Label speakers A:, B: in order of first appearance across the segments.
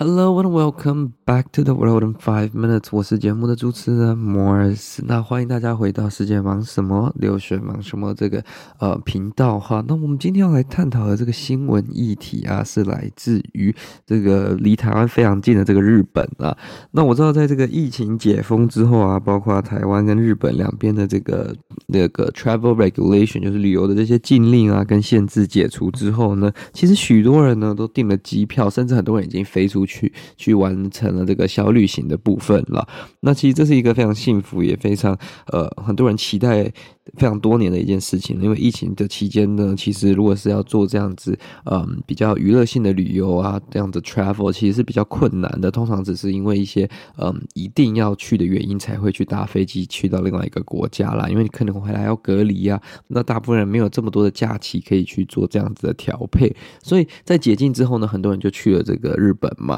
A: Hello and welcome back to the world in five minutes。我是节目的主持人 Morris。那欢迎大家回到世界忙什么、留学忙什么这个呃频道哈。那我们今天要来探讨的这个新闻议题啊，是来自于这个离台湾非常近的这个日本啊。那我知道，在这个疫情解封之后啊，包括台湾跟日本两边的这个那个 travel regulation，就是旅游的这些禁令啊跟限制解除之后呢，其实许多人呢都订了机票，甚至很多人已经飞出。去去完成了这个小旅行的部分了，那其实这是一个非常幸福也非常呃很多人期待非常多年的一件事情。因为疫情的期间呢，其实如果是要做这样子嗯比较娱乐性的旅游啊，这样子 travel 其实是比较困难的。通常只是因为一些嗯一定要去的原因才会去搭飞机去到另外一个国家啦，因为你可能回来要隔离啊，那大部分人没有这么多的假期可以去做这样子的调配，所以在解禁之后呢，很多人就去了这个日本嘛。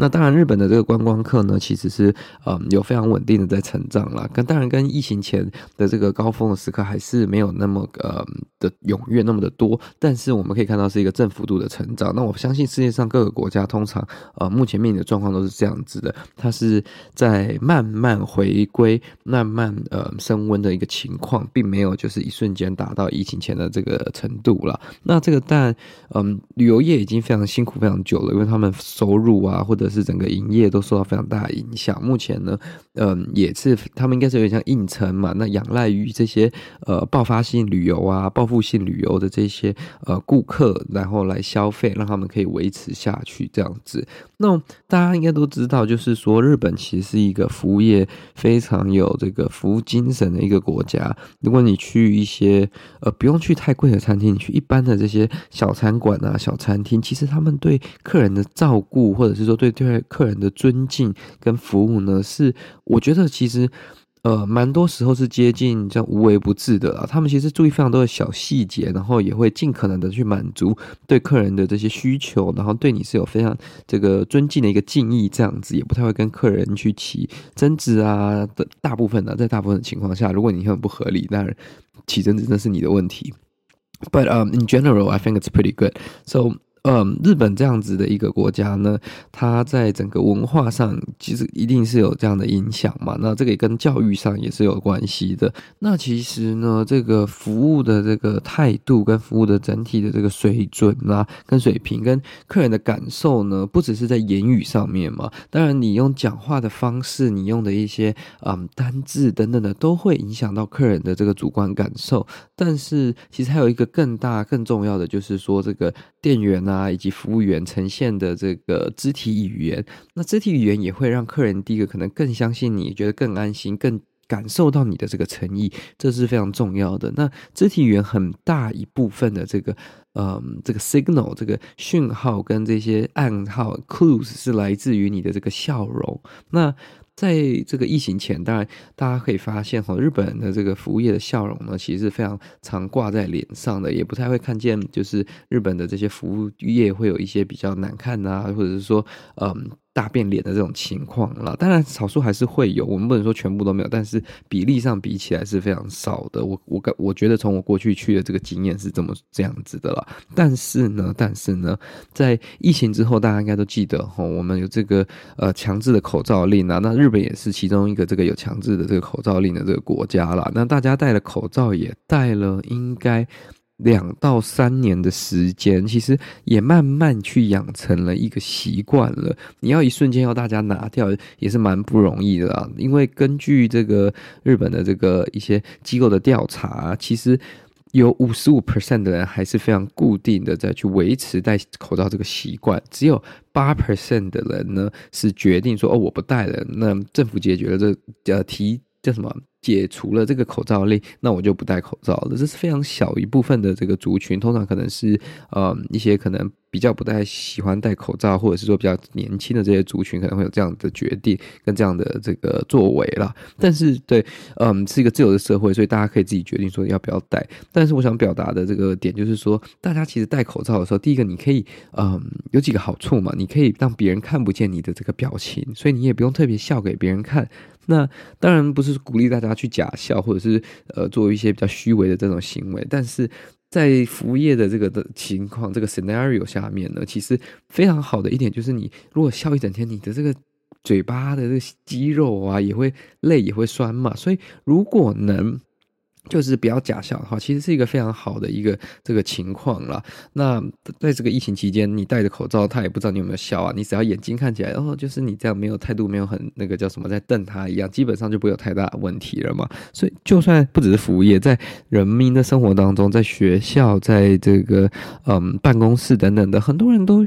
A: 那当然，日本的这个观光客呢，其实是嗯有非常稳定的在成长啦。跟当然跟疫情前的这个高峰的时刻还是没有那么呃的踊跃那么的多，但是我们可以看到是一个正幅度的成长。那我相信世界上各个国家通常呃目前面临的状况都是这样子的，它是在慢慢回归、慢慢呃升温的一个情况，并没有就是一瞬间达到疫情前的这个程度了。那这个当然嗯旅游业已经非常辛苦非常久了，因为他们收入啊或者是整个营业都受到非常大的影响。目前呢，嗯，也是他们应该是有点像硬撑嘛。那仰赖于这些呃爆发性旅游啊、报复性旅游的这些呃顾客，然后来消费，让他们可以维持下去这样子。那大家应该都知道，就是说日本其实是一个服务业非常有这个服务精神的一个国家。如果你去一些呃不用去太贵的餐厅，你去一般的这些小餐馆啊、小餐厅，其实他们对客人的照顾，或者是说对。对客人的尊敬跟服务呢，是我觉得其实呃蛮多时候是接近这样无微不至的啊。他们其实注意非常多的小细节，然后也会尽可能的去满足对客人的这些需求，然后对你是有非常这个尊敬的一个敬意，这样子也不太会跟客人去起争执啊。大部分呢，在大部分的情况下，如果你很不合理，当然起争执那是你的问题。But um in general, I think it's pretty good. So 嗯，日本这样子的一个国家呢，它在整个文化上其实一定是有这样的影响嘛。那这个也跟教育上也是有关系的。那其实呢，这个服务的这个态度跟服务的整体的这个水准啊，跟水平跟客人的感受呢，不只是在言语上面嘛。当然，你用讲话的方式，你用的一些嗯单字等等的，都会影响到客人的这个主观感受。但是，其实还有一个更大、更重要的，就是说这个店员，啊以及服务员呈现的这个肢体语言，那肢体语言也会让客人第一个可能更相信你，觉得更安心，更感受到你的这个诚意，这是非常重要的。那肢体语言很大一部分的这个，嗯，这个 signal 这个讯号跟这些暗号 clues 是来自于你的这个笑容。那在这个疫情前，当然大家可以发现哈，日本的这个服务业的笑容呢，其实非常常挂在脸上的，也不太会看见，就是日本的这些服务业会有一些比较难看啊，或者是说，嗯。大变脸的这种情况了，当然少数还是会有，我们不能说全部都没有，但是比例上比起来是非常少的。我我感我觉得从我过去去的这个经验是这么这样子的了。但是呢，但是呢，在疫情之后，大家应该都记得哈，我们有这个呃强制的口罩令啊，那日本也是其中一个这个有强制的这个口罩令的这个国家了。那大家戴了口罩也戴了，应该。两到三年的时间，其实也慢慢去养成了一个习惯了。你要一瞬间要大家拿掉，也是蛮不容易的啦。因为根据这个日本的这个一些机构的调查，其实有五十五 percent 的人还是非常固定的在去维持戴口罩这个习惯，只有八 percent 的人呢是决定说哦，我不戴了。那政府解决了这呃提叫什么？解除了这个口罩令，那我就不戴口罩了。这是非常小一部分的这个族群，通常可能是呃一些可能比较不太喜欢戴口罩，或者是说比较年轻的这些族群，可能会有这样的决定跟这样的这个作为啦。但是对，嗯，是一个自由的社会，所以大家可以自己决定说要不要戴。但是我想表达的这个点就是说，大家其实戴口罩的时候，第一个你可以嗯有几个好处嘛，你可以让别人看不见你的这个表情，所以你也不用特别笑给别人看。那当然不是鼓励大家去假笑，或者是呃做一些比较虚伪的这种行为，但是在服务业的这个的情况，这个 scenario 下面呢，其实非常好的一点就是，你如果笑一整天，你的这个嘴巴的这个肌肉啊，也会累，也会酸嘛。所以如果能。就是不要假笑的话，其实是一个非常好的一个这个情况啦。那在这个疫情期间，你戴着口罩，他也不知道你有没有笑啊。你只要眼睛看起来，哦，就是你这样没有态度，没有很那个叫什么，在瞪他一样，基本上就不会有太大问题了嘛。所以，就算不只是服务业，在人民的生活当中，在学校，在这个嗯办公室等等的，很多人都。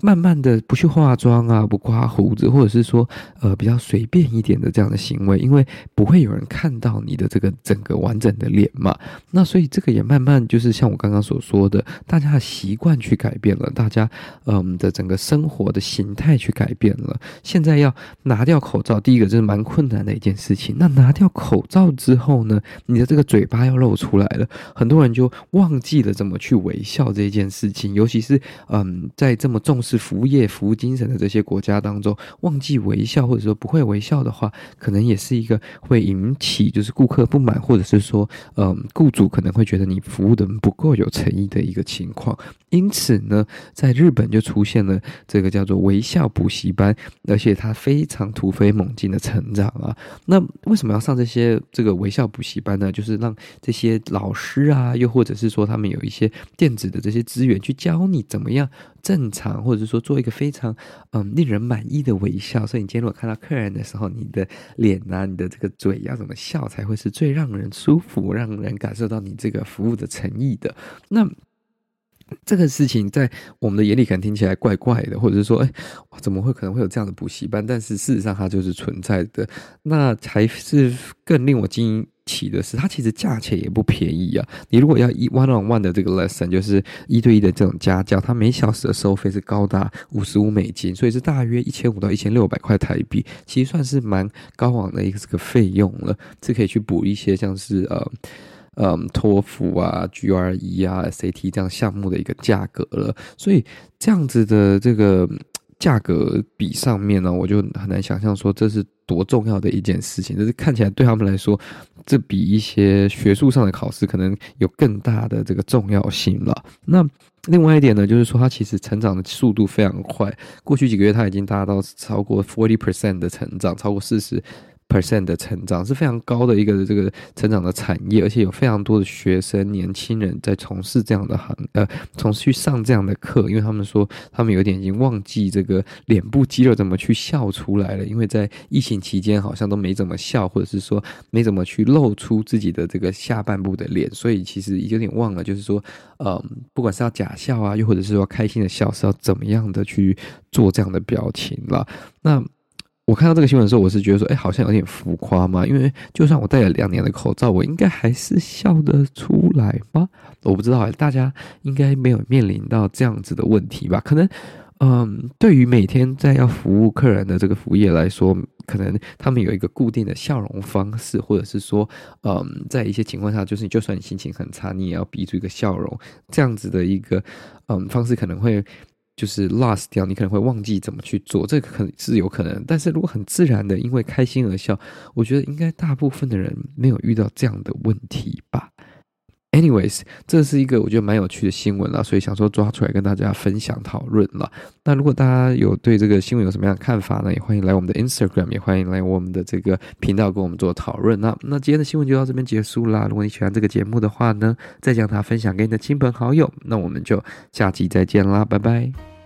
A: 慢慢的不去化妆啊，不刮胡子，或者是说，呃，比较随便一点的这样的行为，因为不会有人看到你的这个整个完整的脸嘛。那所以这个也慢慢就是像我刚刚所说的，大家的习惯去改变了，大家嗯的整个生活的形态去改变了。现在要拿掉口罩，第一个就是蛮困难的一件事情。那拿掉口罩之后呢，你的这个嘴巴要露出来了，很多人就忘记了怎么去微笑这件事情，尤其是嗯在这么重视。是服务业、服务精神的这些国家当中，忘记微笑或者说不会微笑的话，可能也是一个会引起就是顾客不满，或者是说，嗯，雇主可能会觉得你服务的不够有诚意的一个情况。因此呢，在日本就出现了这个叫做微笑补习班，而且它非常突飞猛进的成长啊。那为什么要上这些这个微笑补习班呢？就是让这些老师啊，又或者是说他们有一些电子的这些资源，去教你怎么样正常或者。是说，做一个非常嗯令人满意的微笑。所以，你今天如果看到客人的时候，你的脸啊，你的这个嘴要怎么笑才会是最让人舒服，让人感受到你这个服务的诚意的？那这个事情在我们的眼里可能听起来怪怪的，或者是说，哎，怎么会可能会有这样的补习班？但是事实上，它就是存在的。那才是更令我惊。起的是，它其实价钱也不便宜啊。你如果要一 one on one 的这个 lesson，就是一对一的这种家教，它每小时的收费是高达五十五美金，所以是大约一千五到一千六百块台币，其实算是蛮高昂的一个这个费用了。这可以去补一些像是呃嗯托福啊、GRE 啊、SAT 这样项目的一个价格了。所以这样子的这个。价格比上面呢，我就很难想象说这是多重要的一件事情。就是看起来对他们来说，这比一些学术上的考试可能有更大的这个重要性了。那另外一点呢，就是说它其实成长的速度非常快，过去几个月它已经达到超过 forty percent 的成长，超过四十。Percent 的成长是非常高的一个这个成长的产业，而且有非常多的学生、年轻人在从事这样的行，呃，从事去上这样的课，因为他们说他们有点已经忘记这个脸部肌肉怎么去笑出来了，因为在疫情期间好像都没怎么笑，或者是说没怎么去露出自己的这个下半部的脸，所以其实有点忘了，就是说，嗯，不管是要假笑啊，又或者是说开心的笑，是要怎么样的去做这样的表情了，那。我看到这个新闻的时候，我是觉得说，哎，好像有点浮夸嘛。因为就算我戴了两年的口罩，我应该还是笑得出来吗？我不知道，大家应该没有面临到这样子的问题吧？可能，嗯，对于每天在要服务客人的这个服务业来说，可能他们有一个固定的笑容方式，或者是说，嗯，在一些情况下，就是就算你心情很差，你也要逼出一个笑容，这样子的一个嗯方式，可能会。就是 lost 掉，你可能会忘记怎么去做，这可能是有可能。但是如果很自然的因为开心而笑，我觉得应该大部分的人没有遇到这样的问题。Anyways，这是一个我觉得蛮有趣的新闻了，所以想说抓出来跟大家分享讨论了。那如果大家有对这个新闻有什么样的看法呢？也欢迎来我们的 Instagram，也欢迎来我们的这个频道跟我们做讨论。那那今天的新闻就到这边结束啦。如果你喜欢这个节目的话呢，再将它分享给你的亲朋好友。那我们就下期再见啦，拜拜。